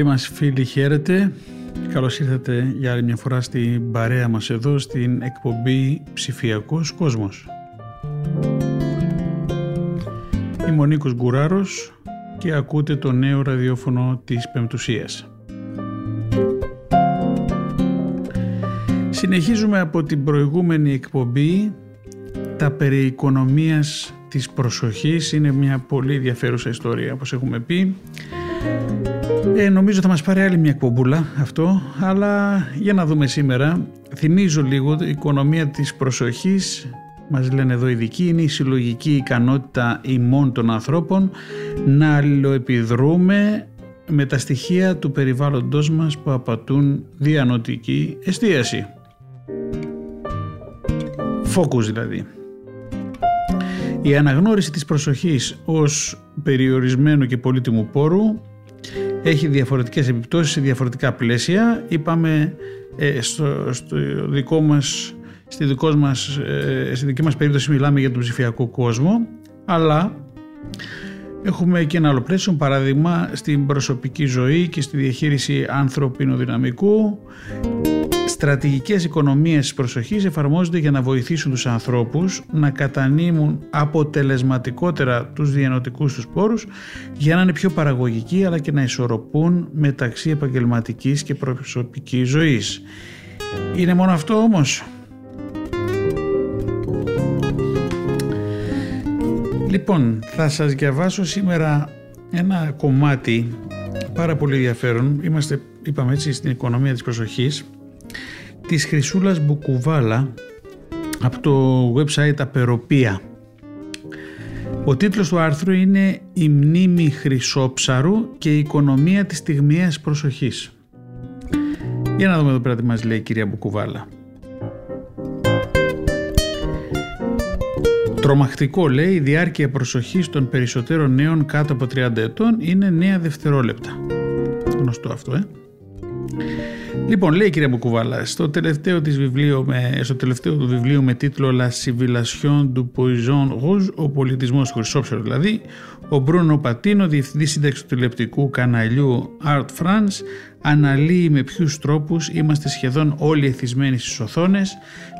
Καλή μας φίλοι, χαίρετε. Καλώς ήρθατε για άλλη μια φορά στην παρέα μας εδώ στην εκπομπή Ψηφιακός Κόσμος. Είμαι ο Νίκος Γκουράρος και ακούτε το νέο ραδιόφωνο της Πεμπτουσίας. Συνεχίζουμε από την προηγούμενη εκπομπή τα περί οικονομίας της προσοχής. Είναι μια πολύ ενδιαφέρουσα ιστορία όπως έχουμε πει. Ε, νομίζω θα μας πάρει άλλη μια εκπομπούλα αυτό, αλλά για να δούμε σήμερα. Θυμίζω λίγο, η οικονομία της προσοχής, μας λένε εδώ ειδικοί, είναι η συλλογική ικανότητα ημών των ανθρώπων να αλληλοεπιδρούμε με τα στοιχεία του περιβάλλοντος μας που απατούν διανοτική εστίαση. Φόκους δηλαδή. Η αναγνώριση της προσοχής ως περιορισμένου και πολύτιμου πόρου έχει διαφορετικές επιπτώσεις σε διαφορετικά πλαίσια. Είπαμε ε, στο, στο δικό μας, στη, δικό μας, ε, στη δική μας περίπτωση μιλάμε για τον ψηφιακό κόσμο, αλλά έχουμε και ένα άλλο πλαίσιο, παράδειγμα στην προσωπική ζωή και στη διαχείριση ανθρώπινου δυναμικού Στρατηγικές οικονομίες της προσοχής εφαρμόζονται για να βοηθήσουν τους ανθρώπους να κατανείμουν αποτελεσματικότερα τους διανοτικούς τους πόρους για να είναι πιο παραγωγικοί αλλά και να ισορροπούν μεταξύ επαγγελματικής και προσωπικής ζωής. Είναι μόνο αυτό όμως. Λοιπόν, θα σας διαβάσω σήμερα ένα κομμάτι πάρα πολύ ενδιαφέρον. Είμαστε, είπαμε έτσι, στην οικονομία της προσοχής της Χρυσούλας Μπουκουβάλα από το website Απεροπία. Ο τίτλος του άρθρου είναι «Η μνήμη Χρυσόψαρου και η οικονομία της στιγμιαίας προσοχής». Για να δούμε εδώ πέρα τι μας λέει η κυρία Μπουκουβάλα. Τρομακτικό λέει η διάρκεια προσοχής των περισσότερων νέων κάτω από 30 ετών είναι 9 δευτερόλεπτα. Γνωστό αυτό, ε. Λοιπόν, λέει η κυρία Μπουκουβάλα, στο τελευταίο, της βιβλίου με, στο τελευταίο του βιβλίου με τίτλο La Civilisation du Poison Rouge, ο πολιτισμός του χρυσόψερου δηλαδή, ο Μπρούνο Πατίνο, διευθυντής σύνταξης του τηλεπτικού καναλιού Art France, αναλύει με ποιους τρόπους είμαστε σχεδόν όλοι εθισμένοι στις οθόνες,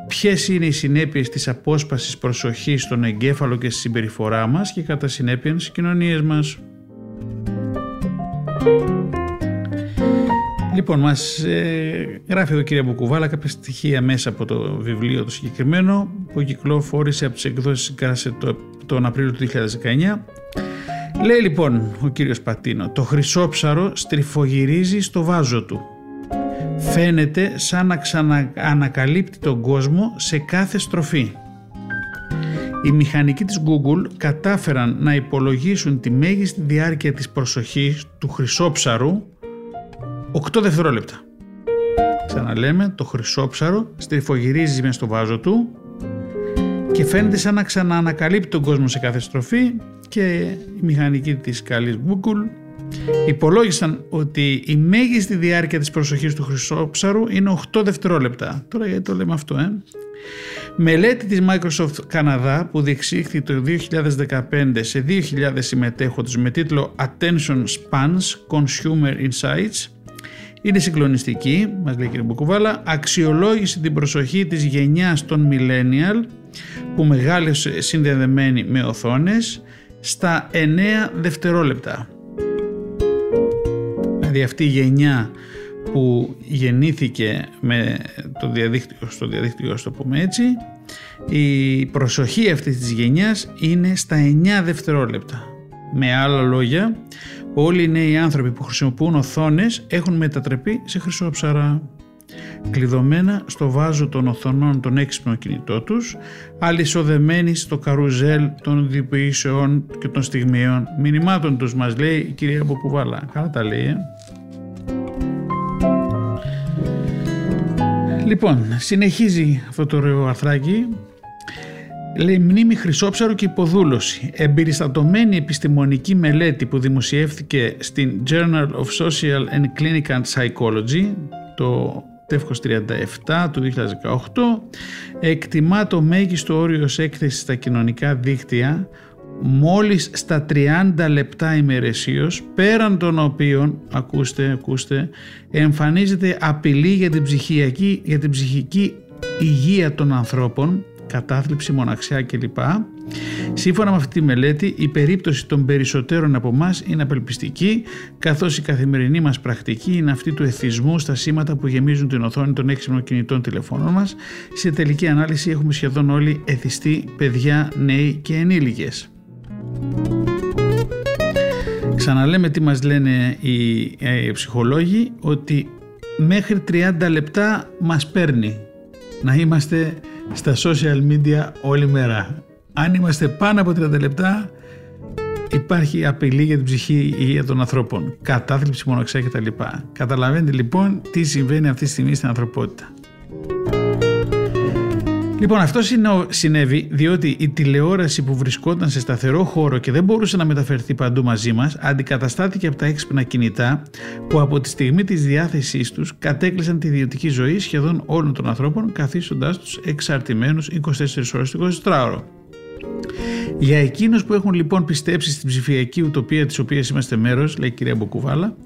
ποιες είναι οι συνέπειες της απόσπασης προσοχής στον εγκέφαλο και στη συμπεριφορά μας και κατά συνέπεια στις κοινωνίες μας. Λοιπόν, μας ε, γράφει εδώ κυρία Μπουκουβάλα κάποια στοιχεία μέσα από το βιβλίο το συγκεκριμένο που κυκλοφόρησε από τις εκδόσεις Γκάσε το, τον Απρίλιο του 2019. Λέει λοιπόν ο κύριος Πατίνο, το χρυσόψαρο στριφογυρίζει στο βάζο του. Φαίνεται σαν να ξαναανακαλύπτει τον κόσμο σε κάθε στροφή. Οι μηχανικοί της Google κατάφεραν να υπολογίσουν τη μέγιστη διάρκεια της προσοχής του χρυσόψαρου 8 δευτερόλεπτα. Ξαναλέμε, το χρυσόψαρο στριφογυρίζει μέσα στο βάζο του και φαίνεται σαν να ξαναανακαλύπτει τον κόσμο σε κάθε στροφή και οι μηχανικοί της καλής Google υπολόγισαν ότι η μέγιστη διάρκεια της προσοχής του χρυσόψαρου είναι 8 δευτερόλεπτα. Τώρα γιατί το λέμε αυτό, ε; Μελέτη της Microsoft Καναδά που διεξήχθη το 2015 σε 2.000 συμμετέχοντες με τίτλο Attention Spans Consumer Insights είναι συγκλονιστική, μας λέει κύριε Μπουκουβάλα, αξιολόγησε την προσοχή της γενιάς των millennial που μεγάλωσε συνδεδεμένη με οθόνες στα 9 δευτερόλεπτα. Δηλαδή αυτή η γενιά που γεννήθηκε με το διαδίκτυο, στο διαδίκτυο, στο πούμε έτσι, η προσοχή αυτής της γενιάς είναι στα 9 δευτερόλεπτα. Με άλλα λόγια, όλοι οι νέοι άνθρωποι που χρησιμοποιούν οθόνες έχουν μετατρεπεί σε χρυσόψαρα. κλειδωμένα στο βάζο των οθονών των έξυπνων κινητών τους, αλυσοδεμένοι στο καρουζέλ των διποιήσεων και των στιγμιών μηνυμάτων τους, μας λέει η κυρία Μποκουβάλα. Καλά τα λέει, ε; Λοιπόν, συνεχίζει αυτό το ωραίο αρθράκι Λέει μνήμη χρυσόψαρου και υποδούλωση. Εμπεριστατωμένη επιστημονική μελέτη που δημοσιεύθηκε στην Journal of Social and Clinical Psychology το τεύχος 37 του 2018 εκτιμά το μέγιστο όριο έκθεση στα κοινωνικά δίκτυα μόλις στα 30 λεπτά ημερεσίως πέραν των οποίων, ακούστε, ακούστε, εμφανίζεται απειλή για την, ψυχιακή, για την ψυχική υγεία των ανθρώπων κατάθλιψη, μοναξιά κλπ. Σύμφωνα με αυτή τη μελέτη, η περίπτωση των περισσότερων από εμάς είναι απελπιστική, καθώς η καθημερινή μας πρακτική είναι αυτή του εθισμού στα σήματα που γεμίζουν την οθόνη των έξυπνων κινητών τηλεφώνων μας. Σε τελική ανάλυση, έχουμε σχεδόν όλοι εθιστεί παιδιά, νέοι και ενήλικες. Ξαναλέμε τι μας λένε οι, ε, οι ψυχολόγοι, ότι μέχρι 30 λεπτά μας παίρνει να είμαστε στα social media όλη μέρα. Αν είμαστε πάνω από 30 λεπτά υπάρχει απειλή για την ψυχή υγεία των ανθρώπων. Κατάθλιψη, μονοξιά κτλ. Καταλαβαίνετε λοιπόν τι συμβαίνει αυτή τη στιγμή στην ανθρωπότητα. Λοιπόν, αυτό συνέβη διότι η τηλεόραση που βρισκόταν σε σταθερό χώρο και δεν μπορούσε να μεταφερθεί παντού μαζί μας αντικαταστάθηκε από τα έξυπνα κινητά που από τη στιγμή της διάθεσής τους κατέκλυσαν τη ιδιωτική ζωή σχεδόν όλων των ανθρώπων καθίσοντάς τους εξαρτημένους 24 ώρες το 24ωρο. Για εκείνους που έχουν λοιπόν πιστέψει στην ψηφιακή ουτοπία της οποίας είμαστε μέρος, λέει η κυρία Μποκουβάλα,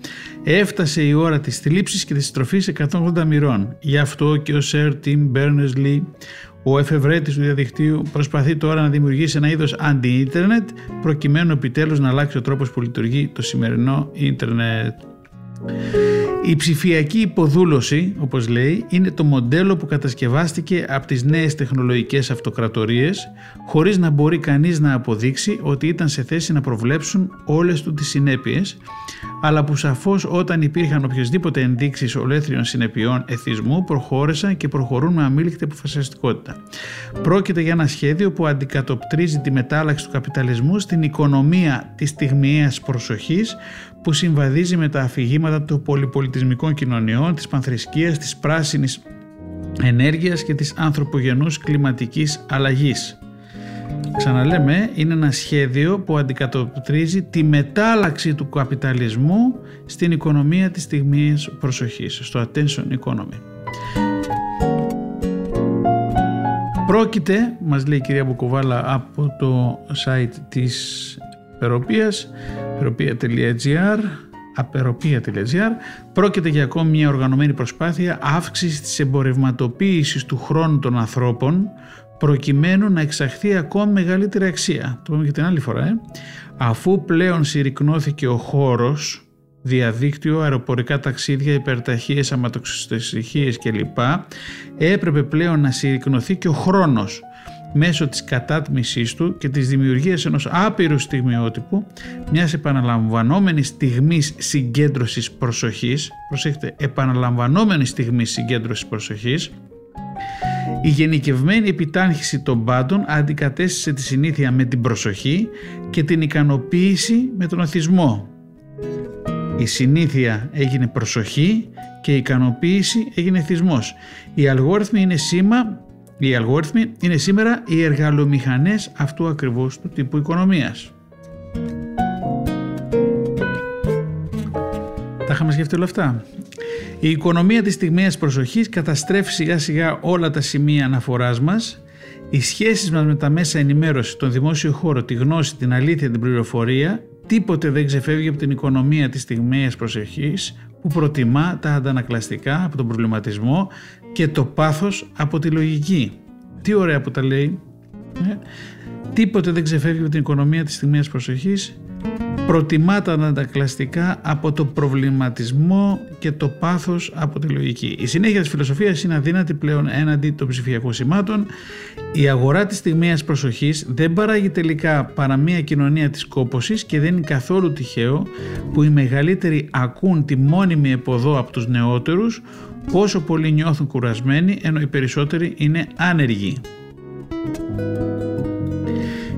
έφτασε η ώρα της θλίψης και της στροφής 180 μοιρών. Γι' αυτό και ο Σερ Τιμ Berners-Lee, ο εφευρέτης του διαδικτύου προσπαθεί τώρα να δημιουργήσει ένα είδος αντι-ίντερνετ προκειμένου επιτέλους να αλλάξει ο τρόπος που λειτουργεί το σημερινό ίντερνετ. Η ψηφιακή υποδούλωση, όπως λέει, είναι το μοντέλο που κατασκευάστηκε από τις νέες τεχνολογικές αυτοκρατορίες χωρίς να μπορεί κανείς να αποδείξει ότι ήταν σε θέση να προβλέψουν όλες του τις συνέπειες αλλά που σαφώς όταν υπήρχαν οποιασδήποτε ενδείξεις ολέθριων συνεπειών εθισμού προχώρησαν και προχωρούν με αμήλικτη αποφασιστικότητα. Πρόκειται για ένα σχέδιο που αντικατοπτρίζει τη μετάλλαξη του καπιταλισμού στην οικονομία της στιγμιαίας προσοχής που συμβαδίζει με τα αφηγήματα των πολυπολιτισμικών κοινωνιών, της πανθρησκείας, της πράσινης ενέργειας και της ανθρωπογενούς κλιματικής αλλαγής. Ξαναλέμε, είναι ένα σχέδιο που αντικατοπτρίζει τη μετάλλαξη του καπιταλισμού στην οικονομία της στιγμής προσοχής, στο attention economy. Πρόκειται, μας λέει η κυρία Μπουκοβάλα από το site της Περοπίας, περοπία.gr, απεροπία.gr, πρόκειται για ακόμη μια οργανωμένη προσπάθεια αύξησης της εμπορευματοποίησης του χρόνου των ανθρώπων προκειμένου να εξαχθεί ακόμη μεγαλύτερη αξία. Το πούμε και την άλλη φορά. Ε. Αφού πλέον συρρυκνώθηκε ο χώρος, διαδίκτυο, αεροπορικά ταξίδια, υπερταχείες, αματοξυστοσυχίες κλπ. Έπρεπε πλέον να συρρυκνωθεί και ο χρόνος μέσω της κατάτμισής του και της δημιουργίας ενός άπειρου στιγμιότυπου, μιας επαναλαμβανόμενης στιγμής συγκέντρωσης προσοχής, προσέχετε, επαναλαμβανόμενης στιγμής συγκέντρωσης προσοχής, η γενικευμένη επιτάχυνση των πάντων αντικατέστησε τη συνήθεια με την προσοχή και την ικανοποίηση με τον αθισμό. Η συνήθεια έγινε προσοχή και η ικανοποίηση έγινε θυσμός. Οι αλγόριθμοι είναι σήμα οι αλγόριθμοι είναι σήμερα οι εργαλομηχανές αυτού ακριβώς του τύπου οικονομίας. Τα είχαμε σκεφτεί όλα αυτά. Η οικονομία της στιγμίας προσοχής καταστρέφει σιγά σιγά όλα τα σημεία αναφοράς μας. Οι σχέσεις μας με τα μέσα ενημέρωσης, τον δημόσιο χώρο, τη γνώση, την αλήθεια, την πληροφορία, τίποτε δεν ξεφεύγει από την οικονομία της στιγμίας προσοχής που προτιμά τα αντανακλαστικά από τον προβληματισμό και το πάθος από τη λογική. Τι ωραία που τα λέει. Ε; Τίποτε δεν ξεφεύγει από την οικονομία της στιγμίας προσοχής προτιμά τα αντακλαστικά από το προβληματισμό και το πάθος από τη λογική. Η συνέχεια της φιλοσοφίας είναι αδύνατη πλέον έναντι των ψηφιακών σημάτων. Η αγορά της στιγμίας προσοχής δεν παράγει τελικά παρά μια κοινωνία της κόπωσης και δεν είναι καθόλου τυχαίο που οι μεγαλύτεροι ακούν τη μόνιμη εποδό από τους νεότερους πόσο πολλοί νιώθουν κουρασμένοι ενώ οι περισσότεροι είναι άνεργοι.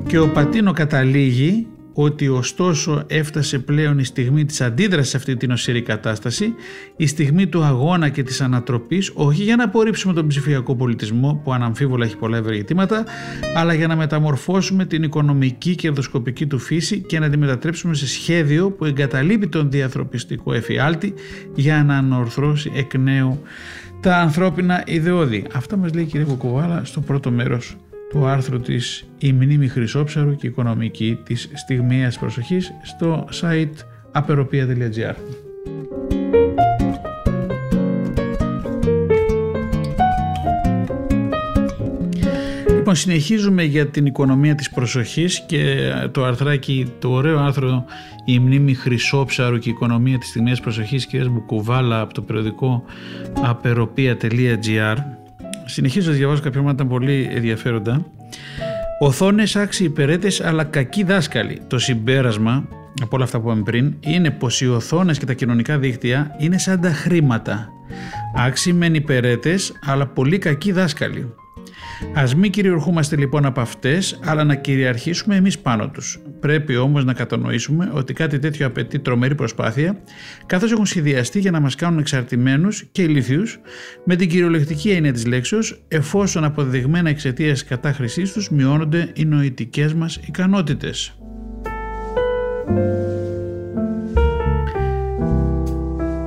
Και ο Πατίνο καταλήγει ότι ωστόσο έφτασε πλέον η στιγμή της αντίδρασης σε αυτή την οσυρή κατάσταση, η στιγμή του αγώνα και της ανατροπής, όχι για να απορρίψουμε τον ψηφιακό πολιτισμό που αναμφίβολα έχει πολλά ευεργετήματα, αλλά για να μεταμορφώσουμε την οικονομική και ενδοσκοπική του φύση και να τη μετατρέψουμε σε σχέδιο που εγκαταλείπει τον διαθροπιστικό εφιάλτη για να ανορθώσει εκ νέου τα ανθρώπινα ιδεώδη. Αυτά μας λέει η κυρία Κοκοβάλα στο πρώτο μέρος του άρθρου της «Η μνήμη Χρυσόψαρου και οικονομική της στιγμίας προσοχής» στο site aperopia.gr. Λοιπόν, συνεχίζουμε για την οικονομία της προσοχής και το αρθράκι, το ωραίο άρθρο «Η μνήμη Χρυσόψαρου και η οικονομία της στιγμίας προσοχής» κυρίας Μπουκουβάλα από το περιοδικό aperopia.gr Συνεχίζω να διαβάζω κάποια πράγματα πολύ ενδιαφέροντα. Οθόνες άξιοι υπερέτες αλλά κακοί δάσκαλοι. Το συμπέρασμα από όλα αυτά που είπαμε πριν είναι πως οι οθόνες και τα κοινωνικά δίκτυα είναι σαν τα χρήματα. Άξιοι μεν υπερέτες αλλά πολύ κακοί δάσκαλοι. Α μην κυριαρχούμαστε λοιπόν από αυτές, αλλά να κυριαρχήσουμε εμείς πάνω τους. Πρέπει όμως να κατανοήσουμε ότι κάτι τέτοιο απαιτεί τρομερή προσπάθεια, καθώς έχουν σχεδιαστεί για να μας κάνουν εξαρτημένους και ηλίθιους, με την κυριολεκτική έννοια της λέξεως, εφόσον αποδεδειγμένα εξαιτίας τη κατάχρησής τους μειώνονται οι νοητικές μας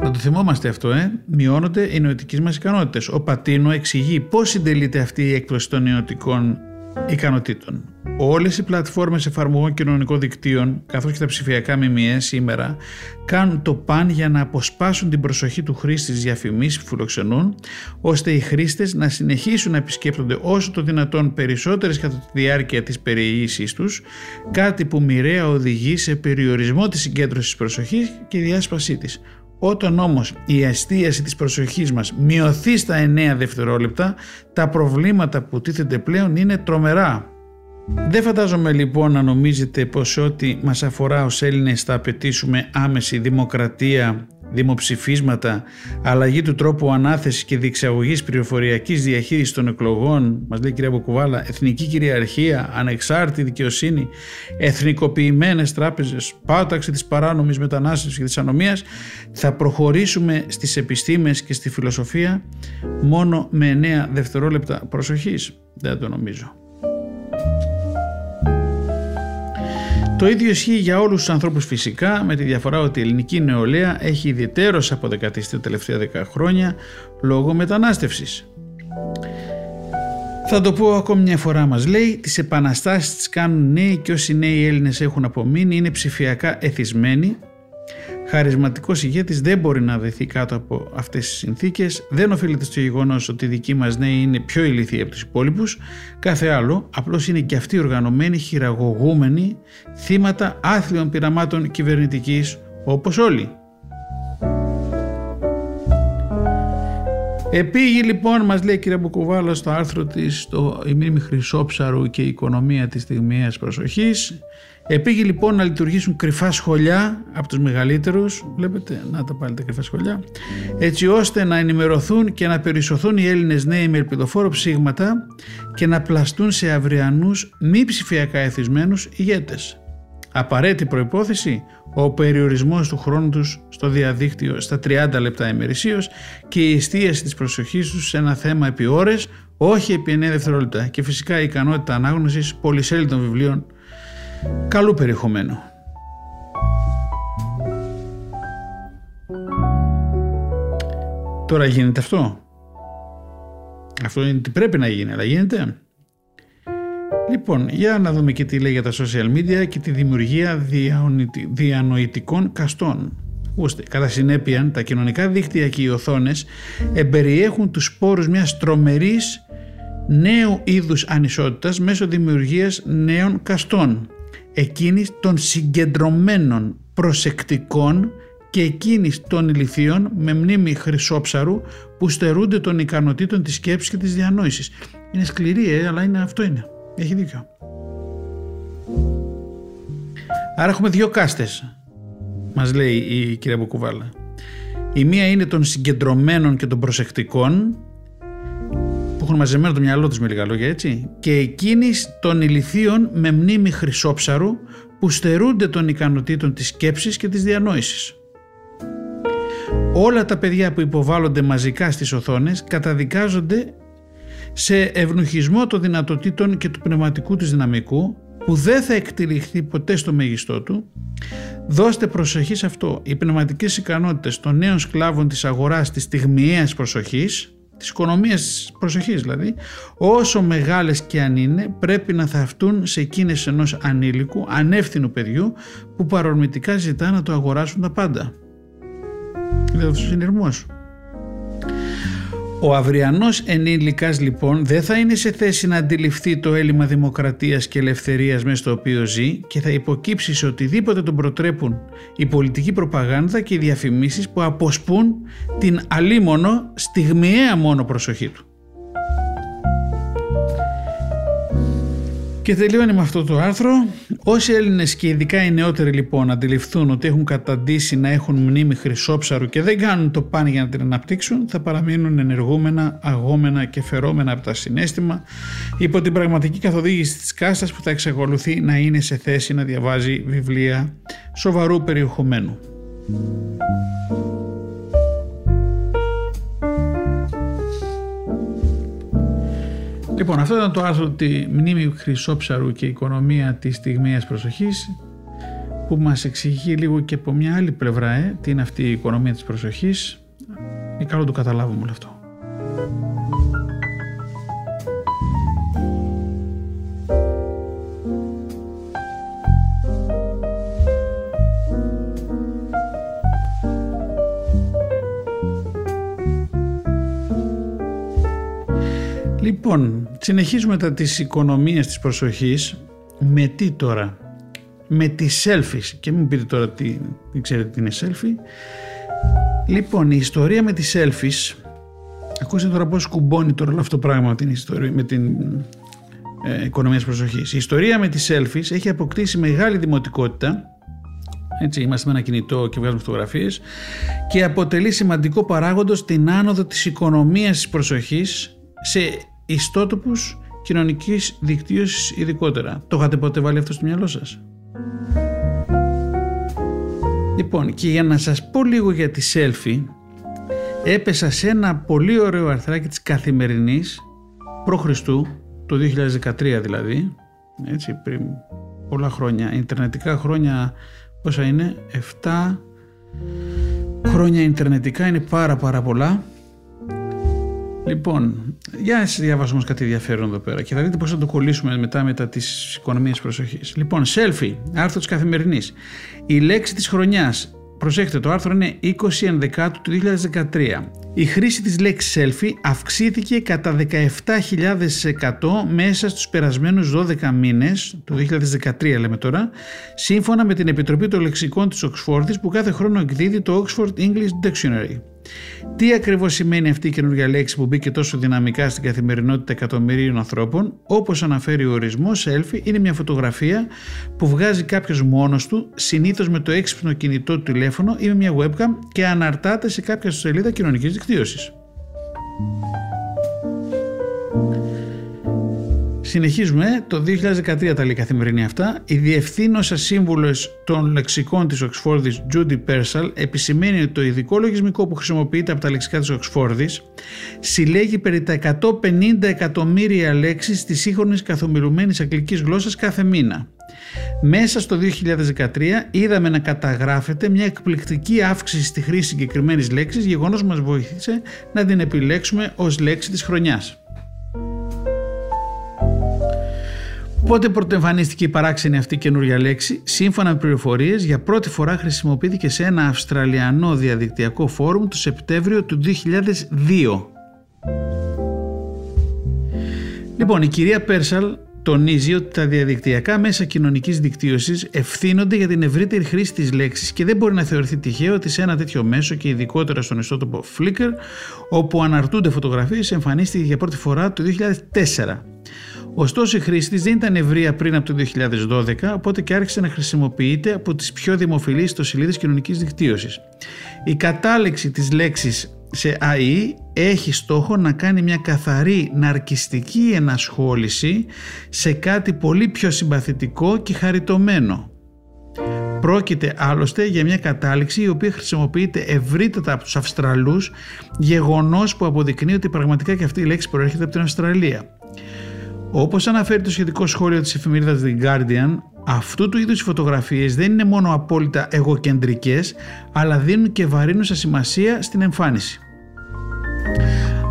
ικανότητε. το θυμόμαστε αυτό, ε. μειώνονται οι νοητικές μας ικανότητες. Ο Πατίνο εξηγεί πώς συντελείται αυτή η έκπτωση των νοητικών ικανοτήτων. Όλες οι πλατφόρμες εφαρμογών κοινωνικών δικτύων, καθώς και τα ψηφιακά μιμιέ σήμερα, κάνουν το παν για να αποσπάσουν την προσοχή του χρήστη στις διαφημίσεις που φιλοξενούν, ώστε οι χρήστες να συνεχίσουν να επισκέπτονται όσο το δυνατόν περισσότερες κατά τη διάρκεια της περιήγησής τους, κάτι που μοιραία οδηγεί σε περιορισμό της συγκέντρωσης προσοχής και διάσπασή της. Όταν όμως η αστίαση της προσοχής μας μειωθεί στα 9 δευτερόλεπτα, τα προβλήματα που τίθενται πλέον είναι τρομερά. Δεν φαντάζομαι λοιπόν να νομίζετε πως ό,τι μας αφορά ως Έλληνες θα απαιτήσουμε άμεση δημοκρατία δημοψηφίσματα, αλλαγή του τρόπου ανάθεσης και διεξαγωγής πληροφοριακής διαχείρισης των εκλογών, μας λέει η κυρία Μποκουβάλα, εθνική κυριαρχία, ανεξάρτητη δικαιοσύνη, εθνικοποιημένες τράπεζες, πάταξη της παράνομης μετανάστευσης και της ανομίας, θα προχωρήσουμε στις επιστήμες και στη φιλοσοφία μόνο με 9 δευτερόλεπτα προσοχής. Δεν το νομίζω. Το ίδιο ισχύει για όλους τους ανθρώπους φυσικά, με τη διαφορά ότι η ελληνική νεολαία έχει ιδιαίτερος αποδεκατιστεί τα τελευταία 10 χρόνια λόγω μετανάστευσης. Θα το πω ακόμη μια φορά μας λέει, τις επαναστάσεις τις κάνουν νέοι και όσοι νέοι Έλληνες έχουν απομείνει είναι ψηφιακά εθισμένοι Χαρισματικός ηγέτης δεν μπορεί να δεθεί κάτω από αυτές τις συνθήκες. Δεν οφείλεται στο γεγονός ότι οι δικοί μας νέοι είναι πιο ηλικιοί από τους υπόλοιπους. Κάθε άλλο, απλώς είναι και αυτοί οργανωμένοι, χειραγωγούμενοι, θύματα άθλιων πειραμάτων κυβερνητικής όπως όλοι. Επήγει λοιπόν, μας λέει η κυρία Μπουκουβάλα στο άρθρο της το «Η μνήμη Χρυσόψαρου και η οικονομία της στιγμίας προσοχής» Επήγε λοιπόν να λειτουργήσουν κρυφά σχολιά από τους μεγαλύτερους, βλέπετε, να τα πάλι τα κρυφά σχολιά, έτσι ώστε να ενημερωθούν και να περισσωθούν οι Έλληνες νέοι με ελπιδοφόρο ψήγματα και να πλαστούν σε αυριανούς μη ψηφιακά εθισμένους ηγέτες. Απαραίτητη προϋπόθεση ο περιορισμός του χρόνου τους στο διαδίκτυο στα 30 λεπτά ημερησίως και η εστίαση της προσοχής τους σε ένα θέμα επί ώρες, όχι επί 9 δευτερόλεπτα και φυσικά η ικανότητα ανάγνωσης πολυσέλιδων βιβλίων καλού περιεχομένου. Τώρα γίνεται αυτό. Αυτό είναι τι πρέπει να γίνει, αλλά γίνεται. Λοιπόν, για να δούμε και τι λέει για τα social media και τη δημιουργία διανοητικών καστών. Ακούστε, κατά συνέπεια, τα κοινωνικά δίκτυα και οι οθόνες εμπεριέχουν τους σπόρους μιας τρομερής νέου είδους ανισότητας μέσω δημιουργίας νέων καστών εκείνης των συγκεντρωμένων προσεκτικών και εκείνης των ηλικίων με μνήμη χρυσόψαρου που στερούνται των ικανοτήτων της σκέψης και της διανόησης. Είναι σκληρή, ε, αλλά είναι, αυτό είναι. Έχει δίκιο. Άρα έχουμε δύο κάστες, μας λέει η κυρία Μπουκουβάλα. Η μία είναι των συγκεντρωμένων και των προσεκτικών που έχουν μαζεμένο το μυαλό τους με λίγα λόγια έτσι και εκείνης των ηλιθίων με μνήμη χρυσόψαρου που στερούνται των ικανοτήτων της σκέψης και της διανόησης. Όλα τα παιδιά που υποβάλλονται μαζικά στις οθόνες καταδικάζονται σε ευνουχισμό των δυνατοτήτων και του πνευματικού της δυναμικού που δεν θα εκτελεχθεί ποτέ στο μέγιστό του. Δώστε προσοχή σε αυτό. Οι πνευματικές ικανότητες των νέων σκλάβων της αγοράς της στιγμιαίας προσοχής, της οικονομίας της προσοχής δηλαδή, όσο μεγάλες και αν είναι, πρέπει να θαυτούν σε εκείνες ενός ανήλικου, ανεύθυνου παιδιού που παρορμητικά ζητά να το αγοράσουν τα πάντα. Είναι ο συνειρμός. Ο αυριανός ενήλικας λοιπόν δεν θα είναι σε θέση να αντιληφθεί το έλλειμμα δημοκρατίας και ελευθερίας μέσα στο οποίο ζει και θα υποκύψει σε οτιδήποτε τον προτρέπουν η πολιτική προπαγάνδα και οι διαφημίσεις που αποσπούν την αλίμονο στιγμιαία μόνο προσοχή του. Και τελειώνει με αυτό το άρθρο. Όσοι Έλληνες και ειδικά οι νεότεροι λοιπόν αντιληφθούν ότι έχουν καταντήσει να έχουν μνήμη χρυσόψαρου και δεν κάνουν το πάνε για να την αναπτύξουν, θα παραμείνουν ενεργούμενα, αγόμενα και φερόμενα από τα συνέστημα υπό την πραγματική καθοδήγηση της κάστας που θα εξακολουθεί να είναι σε θέση να διαβάζει βιβλία σοβαρού περιεχομένου. Λοιπόν, αυτό ήταν το άρθρο τη μνήμη Χρυσόψαρου και η οικονομία της στιγμίας προσοχής που μας εξηγεί λίγο και από μια άλλη πλευρά ε, τι είναι αυτή η οικονομία της προσοχής. Είναι καλό το καταλάβουμε όλο αυτό. Λοιπόν, συνεχίζουμε τα της οικονομίας της προσοχής. Με τι τώρα, με τις selfies. Και μην πείτε τώρα τι, δεν ξέρετε τι είναι selfie. Λοιπόν, η ιστορία με τις selfies, ακούστε τώρα πώς κουμπώνει τώρα όλο αυτό το πράγμα με την, ιστορία, με την ε, οικονομία της προσοχής. Η ιστορία με τις selfies έχει αποκτήσει μεγάλη δημοτικότητα. Έτσι, είμαστε με ένα κινητό και βγάζουμε φωτογραφίες. Και αποτελεί σημαντικό παράγοντο στην άνοδο της οικονομίας της προσοχής σε ιστότοπους κοινωνικής δικτύωσης ειδικότερα. Το είχατε ποτέ βάλει αυτό στο μυαλό σας; Λοιπόν, και για να σας πω λίγο για τη selfie, έπεσα σε ένα πολύ ωραίο αρθράκι της Καθημερινής π.Χ. το 2013 δηλαδή, έτσι πριν πολλά χρόνια, ιντερνετικά χρόνια πόσα είναι, 7 χρόνια ιντερνετικά είναι πάρα πάρα πολλά Λοιπόν, για να διαβάσουμε κάτι ενδιαφέρον εδώ πέρα και θα δείτε πώς θα το κολλήσουμε μετά μετά τις οικονομίες προσοχής. Λοιπόν, selfie, άρθρο της καθημερινής. Η λέξη της χρονιάς, προσέξτε το άρθρο είναι 20 Ενδεκάτου του 2013. Η χρήση της λέξης selfie αυξήθηκε κατά 17.000% μέσα στους περασμένους 12 μήνες, το 2013 λέμε τώρα, σύμφωνα με την Επιτροπή των Λεξικών της Οξφόρδης που κάθε χρόνο εκδίδει το Oxford English Dictionary. Τι ακριβώς σημαίνει αυτή η καινούργια λέξη που μπήκε τόσο δυναμικά στην καθημερινότητα εκατομμυρίων ανθρώπων, όπως αναφέρει ο ορισμός, selfie είναι μια φωτογραφία που βγάζει κάποιος μόνος του, συνήθως με το έξυπνο κινητό του τηλέφωνο ή με μια webcam και αναρτάται σε κάποια σελίδα κοινωνικής δικτύωσης. Συνεχίζουμε, το 2013 τα λέει καθημερινή αυτά. Η διευθύνωσα σύμβουλο των λεξικών της Οξφόρδης, Judy Persal, επισημαίνει ότι το ειδικό λογισμικό που χρησιμοποιείται από τα λεξικά της Οξφόρδης συλλέγει περί τα 150 εκατομμύρια λέξεις της σύγχρονης καθομιλουμένης αγγλικής γλώσσας κάθε μήνα. Μέσα στο 2013 είδαμε να καταγράφεται μια εκπληκτική αύξηση στη χρήση συγκεκριμένης λέξης, γεγονός που μας βοήθησε να την επιλέξουμε ως λέξη της χρονιάς. Πότε πρωτοεμφανίστηκε η παράξενη αυτή καινούργια λέξη, σύμφωνα με πληροφορίες, για πρώτη φορά χρησιμοποιήθηκε σε ένα Αυστραλιανό διαδικτυακό φόρουμ το Σεπτέμβριο του 2002. Λοιπόν, η κυρία Πέρσαλ το τονίζει ότι τα διαδικτυακά μέσα κοινωνικής δικτύωσης ευθύνονται για την ευρύτερη χρήση της λέξης και δεν μπορεί να θεωρηθεί τυχαίο ότι σε ένα τέτοιο μέσο και ειδικότερα στον ιστότοπο Flickr όπου αναρτούνται φωτογραφίες εμφανίστηκε για πρώτη φορά το 2004. Ωστόσο η χρήση της δεν ήταν ευρεία πριν από το 2012, οπότε και άρχισε να χρησιμοποιείται από τις πιο δημοφιλείς ιστοσελίδες κοινωνικής δικτύωσης. Η κατάληξη της λέξης σε ΑΗ έχει στόχο να κάνει μια καθαρή ναρκιστική ενασχόληση σε κάτι πολύ πιο συμπαθητικό και χαριτωμένο. Πρόκειται άλλωστε για μια κατάληξη η οποία χρησιμοποιείται ευρύτατα από τους Αυστραλούς γεγονός που αποδεικνύει ότι πραγματικά και αυτή η λέξη προέρχεται από την Αυστραλία. Όπως αναφέρει το σχετικό σχόλιο της εφημερίδας The Guardian, αυτού του είδους οι φωτογραφίες δεν είναι μόνο απόλυτα εγωκεντρικές, αλλά δίνουν και βαρύνουσα σημασία στην εμφάνιση.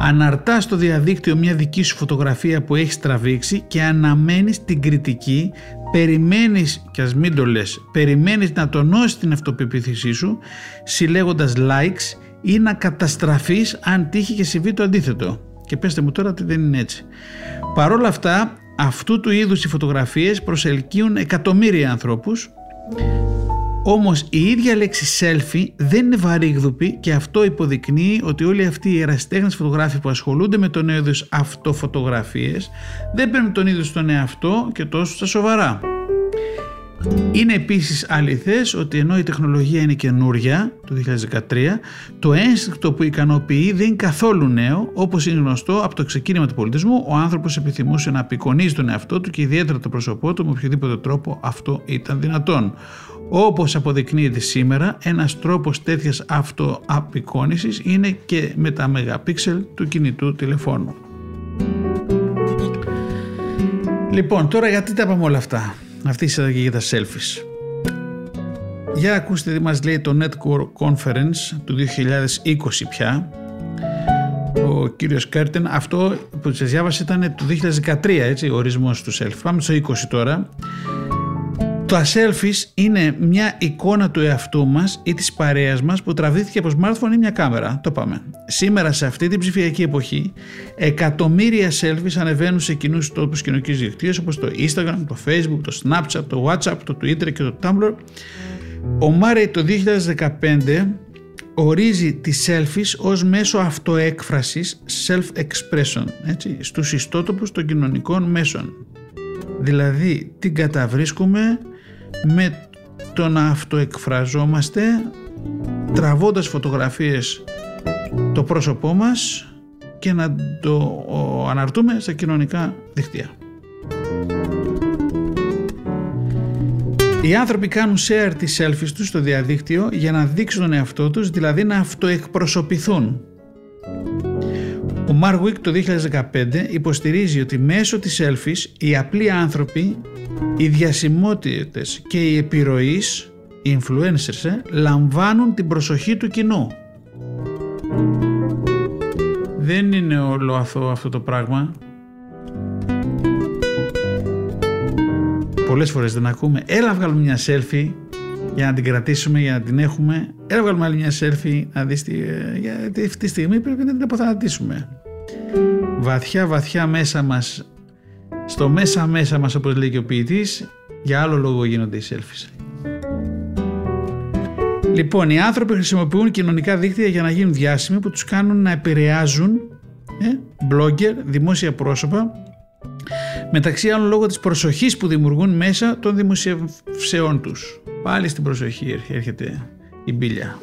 Αναρτά στο διαδίκτυο μια δική σου φωτογραφία που έχεις τραβήξει και αναμένεις την κριτική, περιμένεις, και ας μην το λες, περιμένεις να τονώσεις την αυτοπεποίθησή σου, συλλέγοντας likes ή να καταστραφείς αν τύχει και συμβεί το αντίθετο. Και πέστε μου τώρα ότι δεν είναι έτσι. Παρ' όλα αυτά, αυτού του είδους οι φωτογραφίες προσελκύουν εκατομμύρια ανθρώπους όμως η ίδια λέξη selfie δεν είναι βαρύγδουπη και αυτό υποδεικνύει ότι όλοι αυτοί οι ερασιτέχνες φωτογράφοι που ασχολούνται με τον είδους αυτοφωτογραφίες δεν παίρνουν τον ίδιο στον εαυτό και τόσο στα σοβαρά. Είναι επίσης αληθές ότι ενώ η τεχνολογία είναι καινούρια το 2013, το ένστικτο που ικανοποιεί δεν είναι καθόλου νέο, όπως είναι γνωστό από το ξεκίνημα του πολιτισμού, ο άνθρωπος επιθυμούσε να απεικονίζει τον εαυτό του και ιδιαίτερα το πρόσωπό του με οποιοδήποτε τρόπο αυτό ήταν δυνατόν. Όπως αποδεικνύεται σήμερα, ένας τρόπος τέτοιας αυτοαπεικόνησης είναι και με τα μεγαπίξελ του κινητού τηλεφώνου. Λοιπόν, τώρα γιατί τα είπαμε όλα αυτά; Αυτή η συνταγή για τα selfies. Για ακούστε τι μας λέει το Netcore Conference του 2020 πια. Ο κύριος Κέρτεν, αυτό που σας διάβασε ήταν το 2013 έτσι, ο ορισμός του selfie. Πάμε στο 20 τώρα. Τα selfies είναι μια εικόνα του εαυτού μας ή της παρέας μας που τραβήθηκε από smartphone ή μια κάμερα. Το πάμε. Σήμερα σε αυτή την ψηφιακή εποχή εκατομμύρια selfies ανεβαίνουν σε κοινούς τόπους κοινωνικής δικτύωσης όπως το Instagram, το Facebook, το Snapchat, το WhatsApp, το Twitter και το Tumblr. Ο Μάρεϊ το 2015 ορίζει τις selfies ως μέσο αυτοέκφρασης self-expression έτσι, στους ιστότοπους των κοινωνικών μέσων. Δηλαδή την καταβρίσκουμε με το να αυτοεκφραζόμαστε τραβώντας φωτογραφίες το πρόσωπό μας και να το αναρτούμε στα κοινωνικά δίκτυα. Οι άνθρωποι κάνουν share τις selfies τους στο διαδίκτυο για να δείξουν τον εαυτό τους, δηλαδή να αυτοεκπροσωπηθούν. Ο Marwick το 2015 υποστηρίζει ότι μέσω της selfies οι απλοί άνθρωποι, οι διασημότητες και οι επιρροείς, οι influencers, ε, λαμβάνουν την προσοχή του κοινού. Δεν είναι όλο αθώο αυτό το πράγμα. Πολλές φορές δεν ακούμε. Έλα βγάλουμε μια selfie για να την κρατήσουμε, για να την έχουμε. Έλα βγάλουμε άλλη μια selfie να δεις τι, ε, γιατί αυτή τη στιγμή πρέπει να την αποθανατήσουμε. Βαθιά βαθιά μέσα μας, στο μέσα μέσα μας όπως λέει και ο ποιητής, για άλλο λόγο γίνονται οι selfies. Λοιπόν, οι άνθρωποι χρησιμοποιούν κοινωνικά δίκτυα για να γίνουν διάσημοι που τους κάνουν να επηρεάζουν ε, blogger, δημόσια πρόσωπα μεταξύ άλλων λόγω της προσοχής που δημιουργούν μέσα των δημοσιευσεών τους. Πάλι στην προσοχή έρχεται η μπίλια.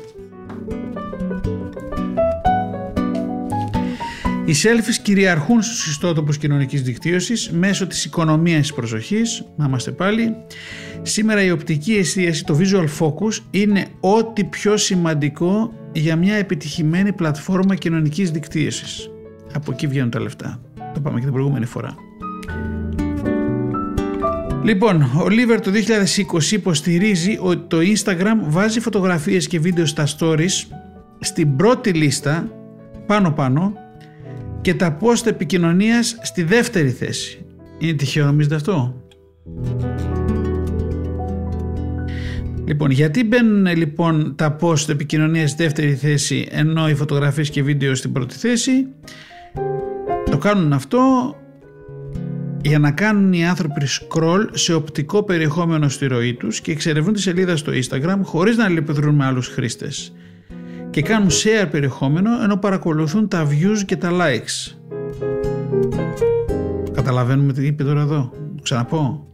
Οι selfies κυριαρχούν στους ιστότοπους κοινωνικής δικτύωσης μέσω της οικονομίας της προσοχής, να είμαστε πάλι. Σήμερα η οπτική εστίαση, το visual focus, είναι ό,τι πιο σημαντικό για μια επιτυχημένη πλατφόρμα κοινωνικής δικτύωσης. Από εκεί βγαίνουν τα λεφτά. Το πάμε και την προηγούμενη φορά. Λοιπόν, ο Λίβερ το 2020 υποστηρίζει ότι το Instagram βάζει φωτογραφίες και βίντεο στα stories στην πρώτη λίστα πάνω πάνω και τα post επικοινωνίας στη δεύτερη θέση. Είναι τυχαίο νομίζετε αυτό; Λοιπόν, γιατί μπαίνουν λοιπόν τα post επικοινωνίας στη δεύτερη θέση ενώ οι φωτογραφίες και βίντεο στην πρώτη θέση; Το κάνουν αυτό για να κάνουν οι άνθρωποι scroll σε οπτικό περιεχόμενο στη ροή τους και εξερευνούν τη σελίδα στο Instagram χωρίς να αλληλεπιδρούν με άλλους χρήστες και κάνουν share περιεχόμενο ενώ παρακολουθούν τα views και τα likes. Καταλαβαίνουμε τι είπε τώρα εδώ. Ξαναπώ.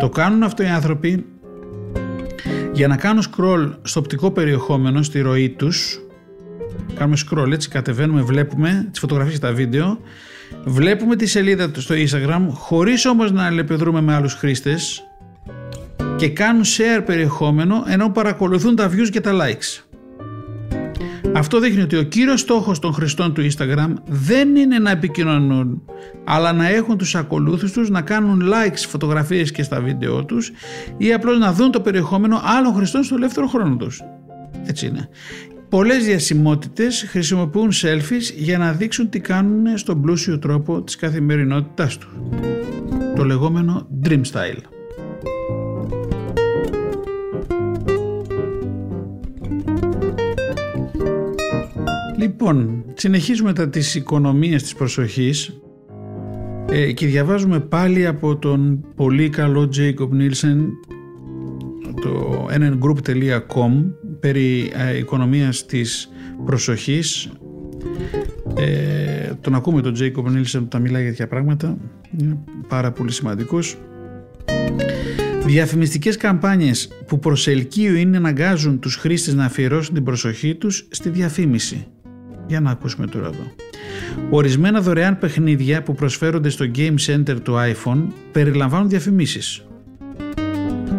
Το κάνουν αυτό οι άνθρωποι για να κάνουν scroll στο οπτικό περιεχόμενο στη ροή τους κάνουμε scroll έτσι κατεβαίνουμε βλέπουμε τις φωτογραφίες και τα βίντεο βλέπουμε τη σελίδα του στο Instagram χωρίς όμως να αλληλεπιδρούμε με άλλους χρήστες και κάνουν share περιεχόμενο ενώ παρακολουθούν τα views και τα likes. Αυτό δείχνει ότι ο κύριος στόχος των χρηστών του Instagram δεν είναι να επικοινωνούν, αλλά να έχουν τους ακολούθους τους να κάνουν likes φωτογραφίες και στα βίντεο τους ή απλώς να δουν το περιεχόμενο άλλων χρηστών στο ελεύθερο χρόνο τους. Έτσι είναι. Πολλές διασημότητες χρησιμοποιούν selfies για να δείξουν τι κάνουν στον πλούσιο τρόπο της καθημερινότητάς τους. Το λεγόμενο dream style. Λοιπόν, συνεχίζουμε τα της οικονομίας της προσοχής. Ε, και διαβάζουμε πάλι από τον πολύ καλό Jacob Nielsen το nngroup.com περί ε, οικονομίας της προσοχής. Ε, τον ακούμε τον Jacob Nielsen τα μιλάει για τέτοια πράγματα. Είναι πάρα πολύ σημαντικός. Διαφημιστικές καμπάνιες που προσελκύουν είναι αναγκάζουν τους χρήστες να αφιερώσουν την προσοχή τους στη διαφήμιση. Για να ακούσουμε τώρα εδώ. Ορισμένα δωρεάν παιχνίδια που προσφέρονται στο Game Center του iPhone περιλαμβάνουν διαφημίσεις.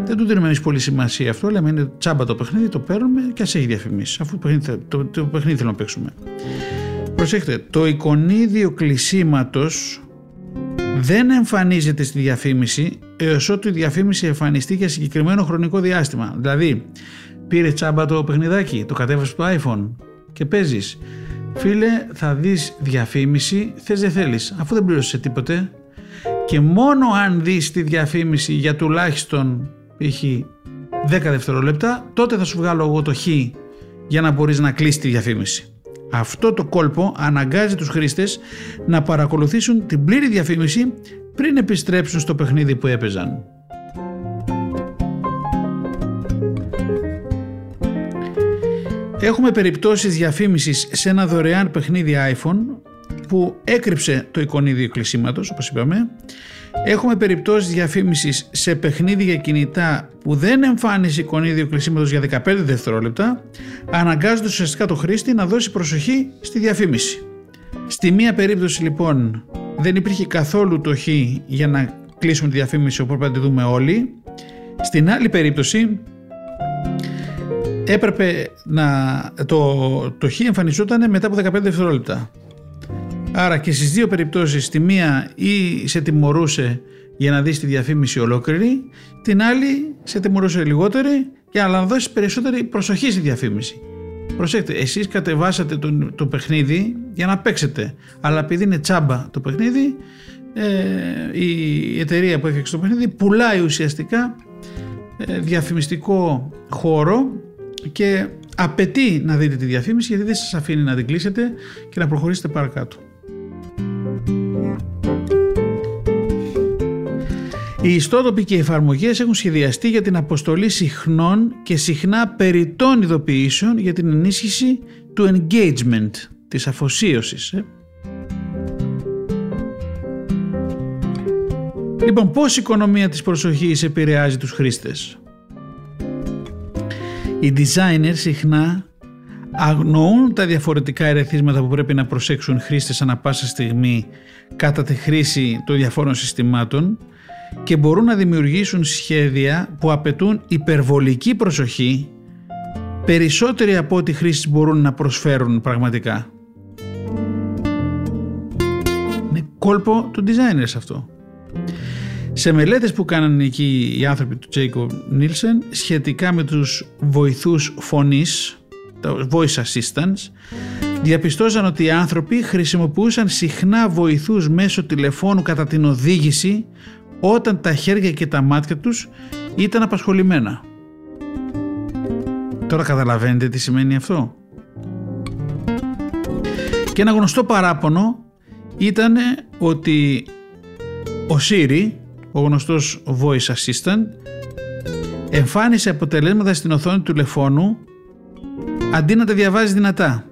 Δεν του δίνουμε εμείς πολύ σημασία αυτό, λέμε είναι τσάμπα το παιχνίδι, το παίρνουμε και ας έχει διαφημίσεις, αφού το παιχνίδι, το, το παιχνίδι θέλουμε να παίξουμε. Προσέξτε, το εικονίδιο κλεισίματος δεν εμφανίζεται στη διαφήμιση έως ότου η διαφήμιση εμφανιστεί για συγκεκριμένο χρονικό διάστημα. Δηλαδή, πήρε τσάμπα το παιχνιδάκι, το κατέβασε στο iPhone και παίζεις. Φίλε, θα δεις διαφήμιση, θες δεν θέλεις, αφού δεν πλήρωσες τίποτε. Και μόνο αν δεις τη διαφήμιση για τουλάχιστον π.χ. 10 δευτερόλεπτα, τότε θα σου βγάλω εγώ το χ για να μπορείς να κλείσεις τη διαφήμιση. Αυτό το κόλπο αναγκάζει τους χρήστες να παρακολουθήσουν την πλήρη διαφήμιση πριν επιστρέψουν στο παιχνίδι που έπαιζαν. Έχουμε περιπτώσεις διαφήμισης σε ένα δωρεάν παιχνίδι iPhone που έκρυψε το εικονίδιο κλεισίματος, όπως είπαμε. Έχουμε περιπτώσεις διαφήμισης σε παιχνίδια κινητά που δεν εμφάνισε εικονίδιο κλεισίματος για 15 δευτερόλεπτα, αναγκάζοντας ουσιαστικά το χρήστη να δώσει προσοχή στη διαφήμιση. Στη μία περίπτωση λοιπόν δεν υπήρχε καθόλου το χ για να κλείσουμε τη διαφήμιση οπότε να τη δούμε όλοι. Στην άλλη περίπτωση έπρεπε να το, το χ εμφανιζόταν μετά από 15 δευτερόλεπτα. Άρα και στις δύο περιπτώσεις τη μία ή σε τιμωρούσε για να δεις τη διαφήμιση ολόκληρη, την άλλη σε τιμωρούσε λιγότερη για να δώσει περισσότερη προσοχή στη διαφήμιση. Προσέξτε, εσείς κατεβάσατε το, το παιχνίδι για να παίξετε, αλλά επειδή είναι τσάμπα το παιχνίδι, ε, η εταιρεία που έφτιαξε το παιχνίδι πουλάει ουσιαστικά ε, διαφημιστικό χώρο και απαιτεί να δείτε τη διαφήμιση γιατί δεν σας αφήνει να την κλείσετε και να προχωρήσετε παρακάτω. Οι ιστότοποι και οι εφαρμογές έχουν σχεδιαστεί για την αποστολή συχνών και συχνά περιττών ειδοποιήσεων για την ενίσχυση του engagement, της αφοσίωσης. Ε. Λοιπόν, πώς η οικονομία της προσοχής επηρεάζει τους χρήστες; Οι designers συχνά αγνοούν τα διαφορετικά ερεθίσματα που πρέπει να προσέξουν χρήστες ανα πάσα στιγμή κατά τη χρήση των διαφόρων συστημάτων και μπορούν να δημιουργήσουν σχέδια που απαιτούν υπερβολική προσοχή περισσότεροι από ό,τι χρήσεις μπορούν να προσφέρουν πραγματικά. Είναι κόλπο του designers αυτό. Σε μελέτες που κάνανε εκεί οι άνθρωποι του Jacob Nielsen σχετικά με τους βοηθούς φωνής, τα voice assistants, διαπιστώσαν ότι οι άνθρωποι χρησιμοποιούσαν συχνά βοηθούς μέσω τηλεφώνου κατά την οδήγηση όταν τα χέρια και τα μάτια τους ήταν απασχολημένα. Τώρα καταλαβαίνετε τι σημαίνει αυτό. Και ένα γνωστό παράπονο ήταν ότι ο Siri, ο γνωστός voice assistant, εμφάνισε αποτελέσματα στην οθόνη του τηλεφώνου αντί να τα διαβάζει δυνατά.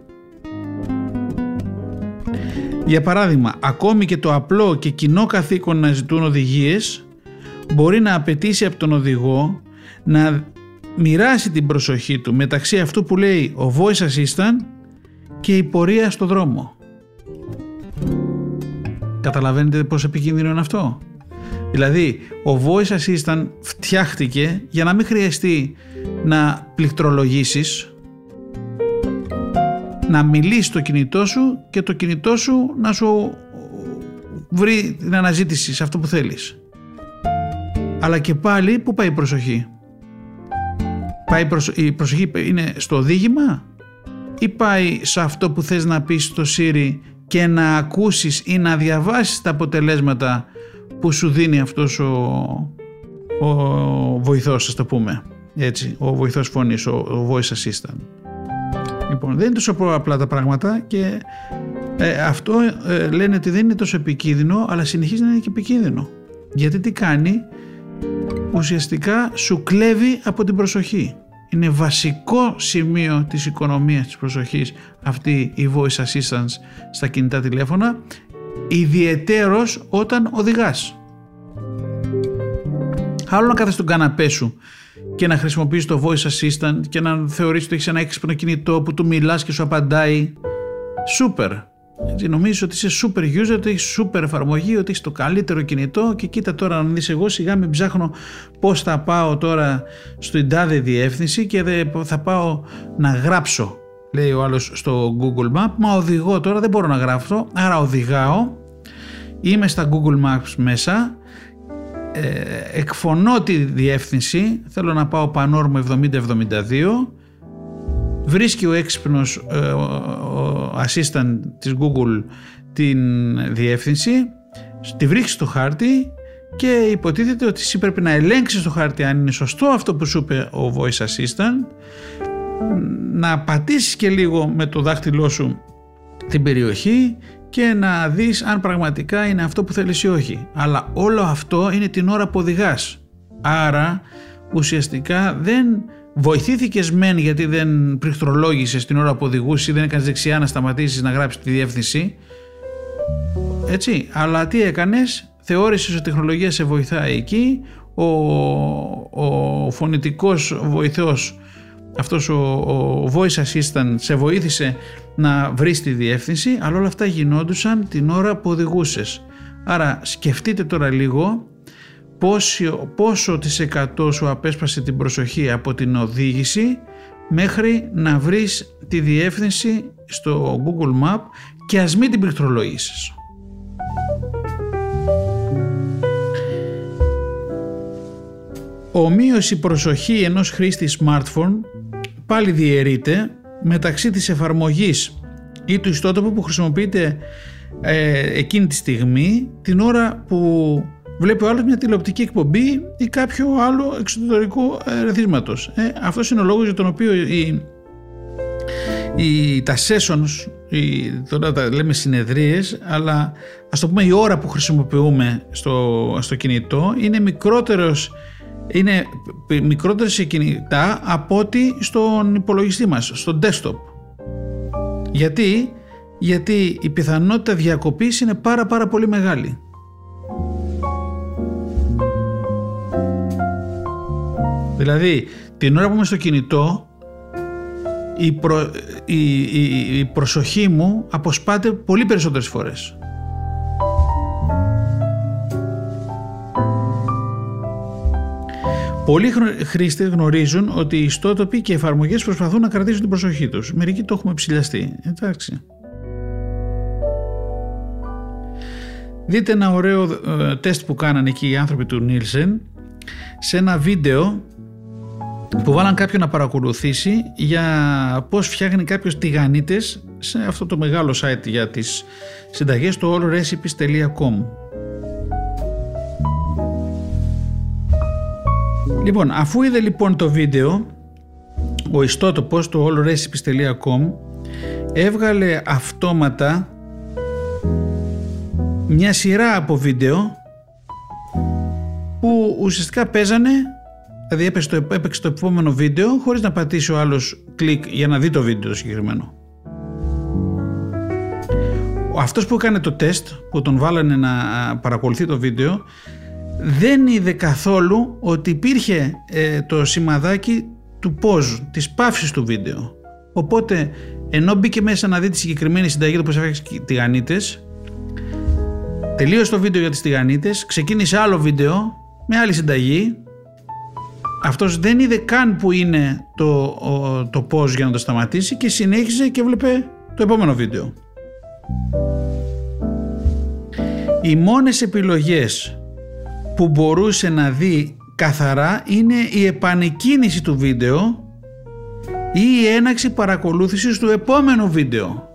Για παράδειγμα, ακόμη και το απλό και κοινό καθήκον να ζητούν οδηγίες μπορεί να απαιτήσει από τον οδηγό να μοιράσει την προσοχή του μεταξύ αυτού που λέει ο voice assistant και η πορεία στο δρόμο. Καταλαβαίνετε πόσο επικίνδυνο είναι αυτό; Δηλαδή, ο voice assistant φτιάχτηκε για να μην χρειαστεί να πληκτρολογήσεις, να μιλήσει στο κινητό σου και το κινητό σου να σου βρει την αναζήτηση σε αυτό που θέλεις. Αλλά και πάλι, πού πάει η προσοχή; Πάει η προσοχή είναι στο οδήγημα ή πάει σε αυτό που θες να πεις στο Siri και να ακούσεις ή να διαβάσεις τα αποτελέσματα που σου δίνει αυτός ο, ο βοηθός, ας το πούμε. Έτσι, ο βοηθός φωνής, ο, ο voice assistant. Λοιπόν, δεν είναι τόσο απλά τα πράγματα και ε, αυτό ε, λένε ότι δεν είναι τόσο επικίνδυνο, αλλά συνεχίζει να είναι και επικίνδυνο. Γιατί τι κάνει, ουσιαστικά σου κλέβει από την προσοχή. Είναι βασικό σημείο της οικονομίας της προσοχής αυτή η voice assistance στα κινητά τηλέφωνα ιδιαιτέρως όταν οδηγάς. Άλλο να κάθεσαι στον καναπέ σου και να χρησιμοποιείς το voice assistant και να θεωρείς ότι έχεις ένα έξυπνο κινητό που του μιλάς και σου απαντάει. Σούπερ. Έτσι, νομίζεις ότι είσαι super user, ότι έχεις super εφαρμογή, ότι έχεις το καλύτερο κινητό και κοίτα τώρα να δεις εγώ σιγά μην ψάχνω πώς θα πάω τώρα στην τάδε διεύθυνση και θα πάω να γράψω λέει ο άλλος στο Google Map μα οδηγώ τώρα δεν μπορώ να γράφω άρα οδηγάω. Είμαι στα Google Maps μέσα. Ε, εκφωνώ τη διεύθυνση. Θέλω να πάω Πανόρμο 7072 βρίσκει ο έξυπνος ε, ο assistant της Google την διεύθυνση. Τη βρίσκει στο χάρτη και υποτίθεται ότι εσύ πρέπει να ελέγξεις το χάρτη αν είναι σωστό αυτό που σου είπε ο voice assistant να πατήσεις και λίγο με το δάχτυλό σου την περιοχή και να δεις αν πραγματικά είναι αυτό που θέλεις ή όχι. Αλλά όλο αυτό είναι την ώρα που οδηγάς. Άρα ουσιαστικά δεν βοηθήθηκες μεν γιατί δεν πληκτρολόγησες την ώρα που οδηγούσες ή δεν έκανες δεξιά να σταματήσεις να γράψεις τη διεύθυνση. Έτσι, αλλά τι έκανες, θεώρησες ότι η τεχνολογία σε βοηθάει εκεί, ο, ο φωνητικός βοηθός αυτός ο, ο voice assistant σε βοήθησε να βρεις τη διεύθυνση αλλά όλα αυτά γινόντουσαν την ώρα που οδηγούσες. Άρα σκεφτείτε τώρα λίγο πόσο, πόσο της εκατός σου απέσπασε την προσοχή από την οδήγηση μέχρι να βρεις τη διεύθυνση στο Google Map και ας μην την πληκτρολογήσεις. Ομοίωση προσοχή ενός χρήστη smartphone πάλι διαιρείται μεταξύ της εφαρμογής ή του ιστότοπου που χρησιμοποιείται ε, εκείνη τη στιγμή την ώρα που βλέπει ο άλλος μια τηλεοπτική εκπομπή ή κάποιο άλλο εξωτερικό ερεθίσματος. Ε, αυτός είναι ο λόγος για τον οποίο η, η, τα sessions, η, τώρα τα λέμε συνεδρίες, αλλά ας το πούμε η ώρα που χρησιμοποιούμε στο, στο κινητό είναι μικρότερος είναι μικρότερες σε κινητά από ότι στον υπολογιστή μας, στο desktop. Γιατί, γιατί η πιθανότητα διακοπής είναι πάρα πάρα πολύ μεγάλη. Δηλαδή, την ώρα που είμαι στο κινητό, η, η, η, η προσοχή μου αποσπάται πολύ περισσότερες φορές. Πολλοί χρήστες γνωρίζουν ότι οι ιστότοποι και οι εφαρμογές προσπαθούν να κρατήσουν την προσοχή τους. Μερικοί το έχουμε ψηλιαστεί. Εντάξει. Δείτε ένα ωραίο ε, τεστ που κάνανε εκεί οι άνθρωποι του Νίλσεν σε ένα βίντεο που βάλαν κάποιον να παρακολουθήσει για πώς φτιάχνει κάποιος τηγανίτες σε αυτό το μεγάλο site για τις συνταγές το allrecipes.com Λοιπόν, αφού είδε λοιπόν το βίντεο, ο ιστότοπος, το allrecipes.com, έβγαλε αυτόματα μια σειρά από βίντεο που ουσιαστικά παίζανε δηλαδή έπαιξε το, έπαιξε το επόμενο βίντεο χωρίς να πατήσει ο άλλος κλικ για να δει το βίντεο το συγκεκριμένο. Αυτός που έκανε το τεστ που τον βάλανε να παρακολουθεί το βίντεο δεν είδε καθόλου ότι υπήρχε ε, το σημαδάκι του pause, της παύσης του βίντεο. Οπότε ενώ μπήκε μέσα να δει τη συγκεκριμένη συνταγή του πώς έφτιαξε τηγανίτες τελείωσε το βίντεο για τις τηγανίτες ξεκίνησε άλλο βίντεο με άλλη συνταγή αυτός δεν είδε καν που είναι το, το pause για να το σταματήσει και συνέχισε και βλέπε το επόμενο βίντεο. Οι μόνες επιλογές που μπορούσε να δει καθαρά είναι η επανεκκίνηση του βίντεο ή η έναξη παρακολούθησης του επόμενου βίντεο.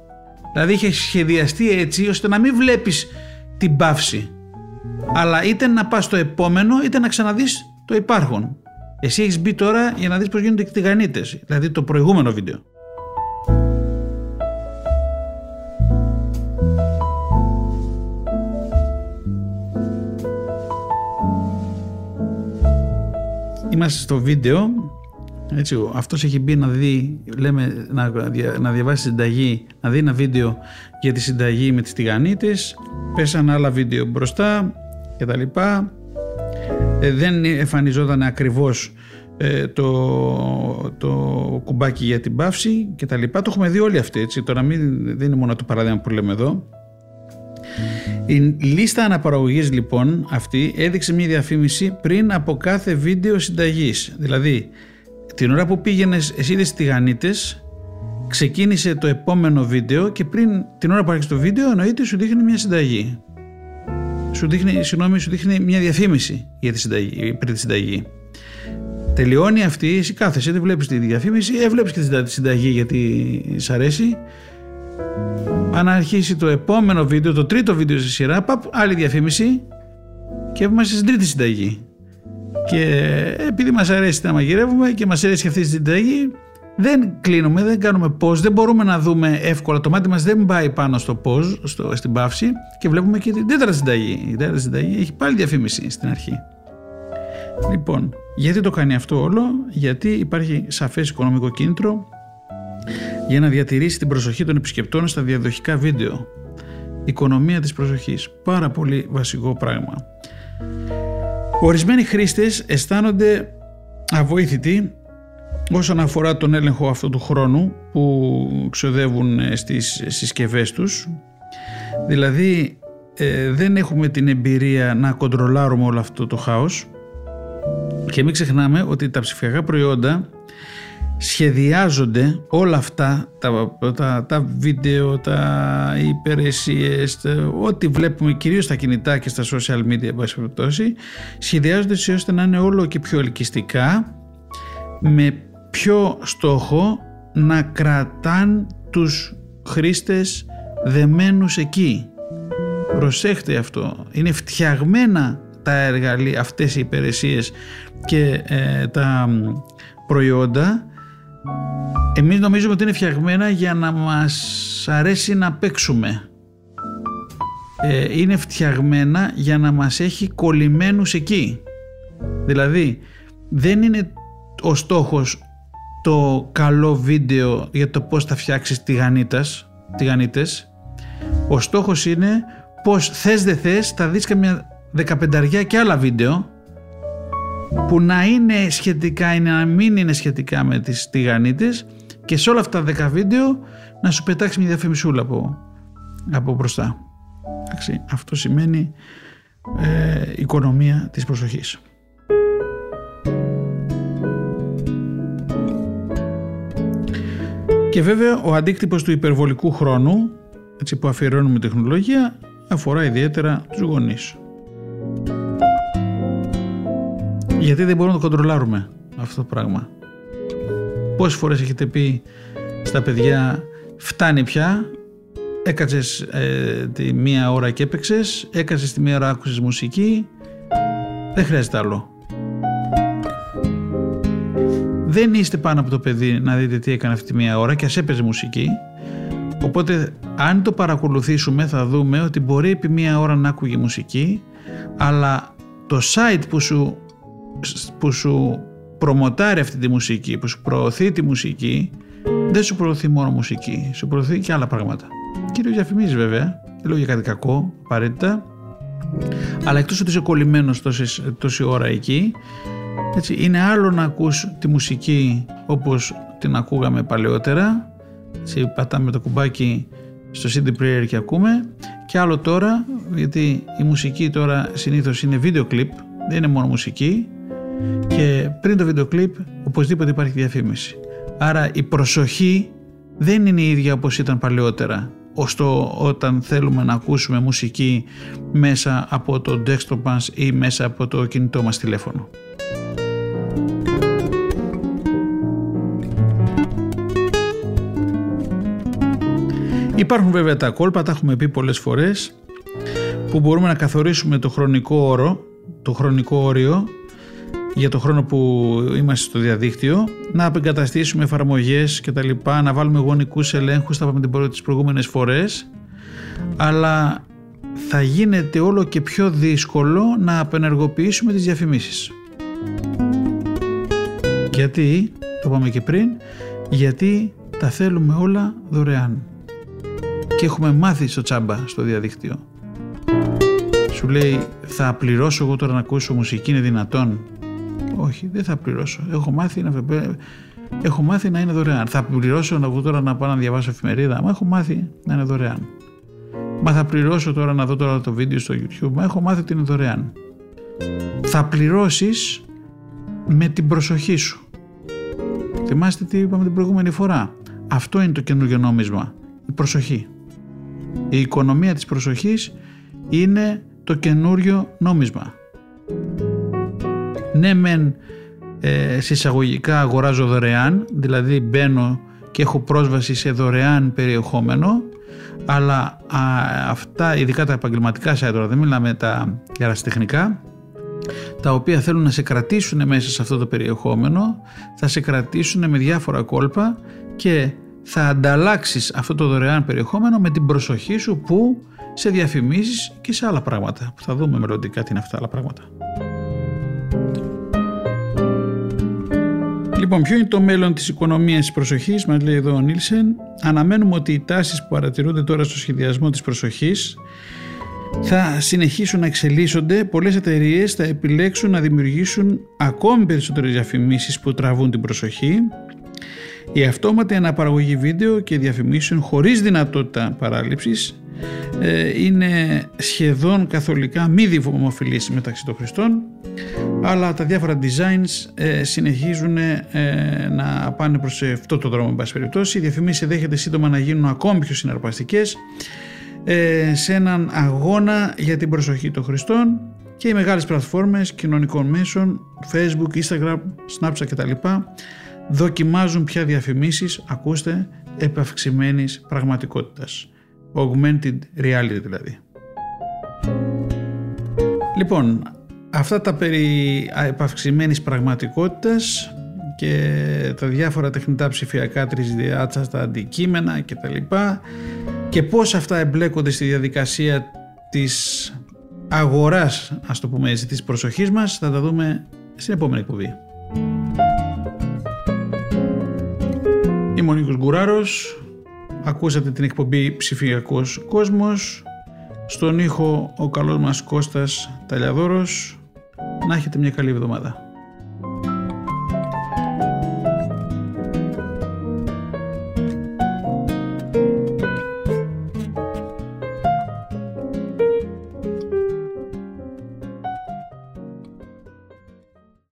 Δηλαδή είχε σχεδιαστεί έτσι ώστε να μην βλέπεις την παύση αλλά είτε να πας στο επόμενο είτε να ξαναδείς το υπάρχον. Εσύ έχεις μπει τώρα για να δεις πώς γίνονται οι τηγανίτες, δηλαδή το προηγούμενο βίντεο. Είμαστε στο βίντεο έτσι, αυτός έχει μπει να δει, λέμε, να, να διαβάσει συνταγή, να δει ένα βίντεο για τη συνταγή με τις τηγανίτες, πέσαν άλλα βίντεο μπροστά και τα λοιπά. Ε, δεν εμφανιζόταν ακριβώς ε, το, το κουμπάκι για την παύση και τα λοιπά. Το έχουμε δει όλοι αυτοί, έτσι. Τώρα μην, δεν είναι μόνο το παράδειγμα που λέμε εδώ. Η λίστα αναπαραγωγής λοιπόν αυτή έδειξε μια διαφήμιση πριν από κάθε βίντεο συνταγής. Δηλαδή την ώρα που πήγαινε εσύ είδες τηγανίτες ξεκίνησε το επόμενο βίντεο και πριν την ώρα που άρχισε το βίντεο εννοείται σου δείχνει μια συνταγή. Σου δείχνει, συγγνώμη, σου δείχνει μια διαφήμιση για τη συνταγή, πριν τη συνταγή. Τελειώνει αυτή, εσύ κάθεσαι, δεν βλέπεις τη διαφήμιση, ε, βλέπεις και τη συνταγή γιατί σ' αρέσει. Αν αρχίσει το επόμενο βίντεο, το τρίτο βίντεο στη σειρά, παπ, άλλη διαφήμιση και είμαστε στην τρίτη συνταγή. Και επειδή μας αρέσει να μαγειρεύουμε και μας αρέσει αυτή η συνταγή, δεν κλείνουμε, δεν κάνουμε πώ, δεν μπορούμε να δούμε εύκολα. Το μάτι μας δεν πάει πάνω στο πώ, στην παύση και βλέπουμε και την τέταρτη συνταγή. Η τέταρτη συνταγή έχει πάλι διαφήμιση στην αρχή. Λοιπόν, γιατί το κάνει αυτό όλο, γιατί υπάρχει σαφές οικονομικό κίνητρο για να διατηρήσει την προσοχή των επισκεπτών στα διαδοχικά βίντεο. Οικονομία της προσοχής. Πάρα πολύ βασικό πράγμα. Ορισμένοι χρήστες αισθάνονται αβοήθητοι όσον αφορά τον έλεγχο αυτού του χρόνου που ξοδεύουν στις συσκευές τους. Δηλαδή ε, δεν έχουμε την εμπειρία να κοντρολάρουμε όλο αυτό το χάος και μην ξεχνάμε ότι τα ψηφιακά προϊόντα σχεδιάζονται όλα αυτά τα, τα, τα βίντεο, τα υπηρεσίες, ό,τι βλέπουμε κυρίως στα κινητά και στα social media περιπτώσει, σχεδιάζονται ώστε να είναι όλο και πιο ελκυστικά με πιο στόχο να κρατάν τους χρήστες δεμένους εκεί. Προσέχτε αυτό. Είναι φτιαγμένα τα εργαλεία, αυτές οι υπηρεσίες και ε, τα προϊόντα εμείς νομίζουμε ότι είναι φτιαγμένα για να μας αρέσει να παίξουμε. Ε, είναι φτιαγμένα για να μας έχει κολλημένους εκεί. Δηλαδή δεν είναι ο στόχος το καλό βίντεο για το πώς θα φτιάξεις τηγανίτας, τηγανίτες. Ο στόχος είναι πως θες δεν θες θα δεις καμιά δεκαπενταριά και άλλα βίντεο που να είναι σχετικά ή να μην είναι σχετικά με τις τηγανίτες και σε όλα αυτά τα δέκα βίντεο να σου πετάξει μια διαφημισούλα από, από μπροστά. αυτό σημαίνει ε, οικονομία της προσοχής. Και βέβαια ο αντίκτυπος του υπερβολικού χρόνου έτσι που αφιερώνουμε τεχνολογία αφορά ιδιαίτερα τους γονείς. Γιατί δεν μπορούμε να το κοντρολάρουμε αυτό το πράγμα. Πόσες φορές έχετε πει στα παιδιά φτάνει πια, έκατσες ε, τη μία ώρα και έπαιξες, έκατσες τη μία ώρα άκουσες μουσική, δεν χρειάζεται άλλο. Δεν είστε πάνω από το παιδί να δείτε τι έκανε αυτή τη μία ώρα και ας έπαιζε μουσική. Οπότε αν το παρακολουθήσουμε θα δούμε ότι μπορεί επί μία ώρα να άκουγε μουσική αλλά το site που σου, που σου προμοτάρει αυτή τη μουσική, που σου προωθεί τη μουσική, δεν σου προωθεί μόνο μουσική, σου προωθεί και άλλα πράγματα. Κυρίως διαφημίζεις βέβαια, δεν λέω για κάτι κακό, απαραίτητα, αλλά εκτός ότι είσαι κολλημένος τόση, τόση ώρα εκεί, έτσι, είναι άλλο να ακούς τη μουσική όπως την ακούγαμε παλαιότερα, έτσι, πατάμε το κουμπάκι στο CD player και ακούμε. Και άλλο τώρα γιατί η μουσική τώρα συνήθως είναι βίντεο κλιπ δεν είναι μόνο μουσική και πριν το βίντεο κλιπ οπωσδήποτε υπάρχει διαφήμιση άρα η προσοχή δεν είναι η ίδια όπως ήταν παλαιότερα ώστε όταν θέλουμε να ακούσουμε μουσική μέσα από το desktop μας ή μέσα από το κινητό μας τηλέφωνο. Υπάρχουν βέβαια τα κόλπα, τα έχουμε πει πολλές φορές, που μπορούμε να καθορίσουμε το χρονικό όρο, το χρονικό όριο για το χρόνο που είμαστε στο διαδίκτυο, να απεγκαταστήσουμε εφαρμογές και τα λοιπά, να βάλουμε γονικούς ελέγχους, θα πάμε τις προηγούμενες φορές, αλλά θα γίνεται όλο και πιο δύσκολο να απενεργοποιήσουμε τις διαφημίσεις. Γιατί, το είπαμε και πριν, γιατί τα θέλουμε όλα δωρεάν και έχουμε μάθει στο τσάμπα στο διαδίκτυο. Σου λέει θα πληρώσω εγώ τώρα να ακούσω μουσική είναι δυνατόν; Όχι δεν θα πληρώσω. Έχω μάθει να, έχω μάθει να είναι δωρεάν. Θα πληρώσω να βγω τώρα να πάω να διαβάσω εφημερίδα. Μα έχω μάθει να είναι δωρεάν. Μα θα πληρώσω τώρα να δω τώρα το βίντεο στο YouTube. Μα έχω μάθει ότι είναι δωρεάν. Θα πληρώσεις με την προσοχή σου. Θυμάστε τι είπαμε την προηγούμενη φορά. Αυτό είναι το καινούργιο νόμισμα. Η προσοχή. Η οικονομία της προσοχής είναι το καινούριο νόμισμα. Ναι μεν ε, συσσαγωγικά αγοράζω δωρεάν, δηλαδή μπαίνω και έχω πρόσβαση σε δωρεάν περιεχόμενο, αλλά αυτά, ειδικά τα επαγγελματικά site, δεν μιλάμε τα ερασιτεχνικά, τα οποία θέλουν να σε κρατήσουν μέσα σε αυτό το περιεχόμενο, θα σε κρατήσουν με διάφορα κόλπα και θα ανταλλάξεις αυτό το δωρεάν περιεχόμενο με την προσοχή σου που σε διαφημίσεις και σε άλλα πράγματα που θα δούμε μελλοντικά τι είναι αυτά άλλα πράγματα. Λοιπόν, ποιο είναι το μέλλον της οικονομίας της προσοχής, μας λέει εδώ ο Νίλσεν. Αναμένουμε ότι οι τάσεις που παρατηρούνται τώρα στο σχεδιασμό της προσοχής θα συνεχίσουν να εξελίσσονται. Πολλές εταιρείες θα επιλέξουν να δημιουργήσουν ακόμη περισσότερες διαφημίσεις που τραβούν την προσοχή η αυτόματη αναπαραγωγή βίντεο και διαφημίσεων χωρίς δυνατότητα παράληψης ε, είναι σχεδόν καθολικά μη δημοφιλής μεταξύ των χρηστών αλλά τα διάφορα designs ε, συνεχίζουν ε, να πάνε προς αυτό το δρόμο εν πάση περιπτώσει. Οι διαφημίσεις δέχεται σύντομα να γίνουν ακόμη πιο συναρπαστικές σε έναν αγώνα για την προσοχή των χρηστών και οι μεγάλες πλατφόρμες κοινωνικών μέσων, Facebook, Instagram, Snapchat κτλ δοκιμάζουν πια διαφημίσεις, ακούστε, επαυξημένης πραγματικότητας. Augmented reality δηλαδή. Λοιπόν, αυτά τα περί επαυξημένης πραγματικότητας και τα διάφορα τεχνητά ψηφιακά τρισδιάτσαστα αντικείμενα και τα λοιπά και πώς αυτά εμπλέκονται στη διαδικασία της αγοράς, ας το πούμε έτσι, της προσοχής μας θα τα δούμε στην επόμενη εκπομπή. Είμαι ο Νίκος Γκουράρος, ακούσατε την εκπομπή Ψηφιακός Κόσμος, στον ήχο ο καλός μας Κώστας Ταλιαδόρος. Να έχετε μια καλή εβδομάδα.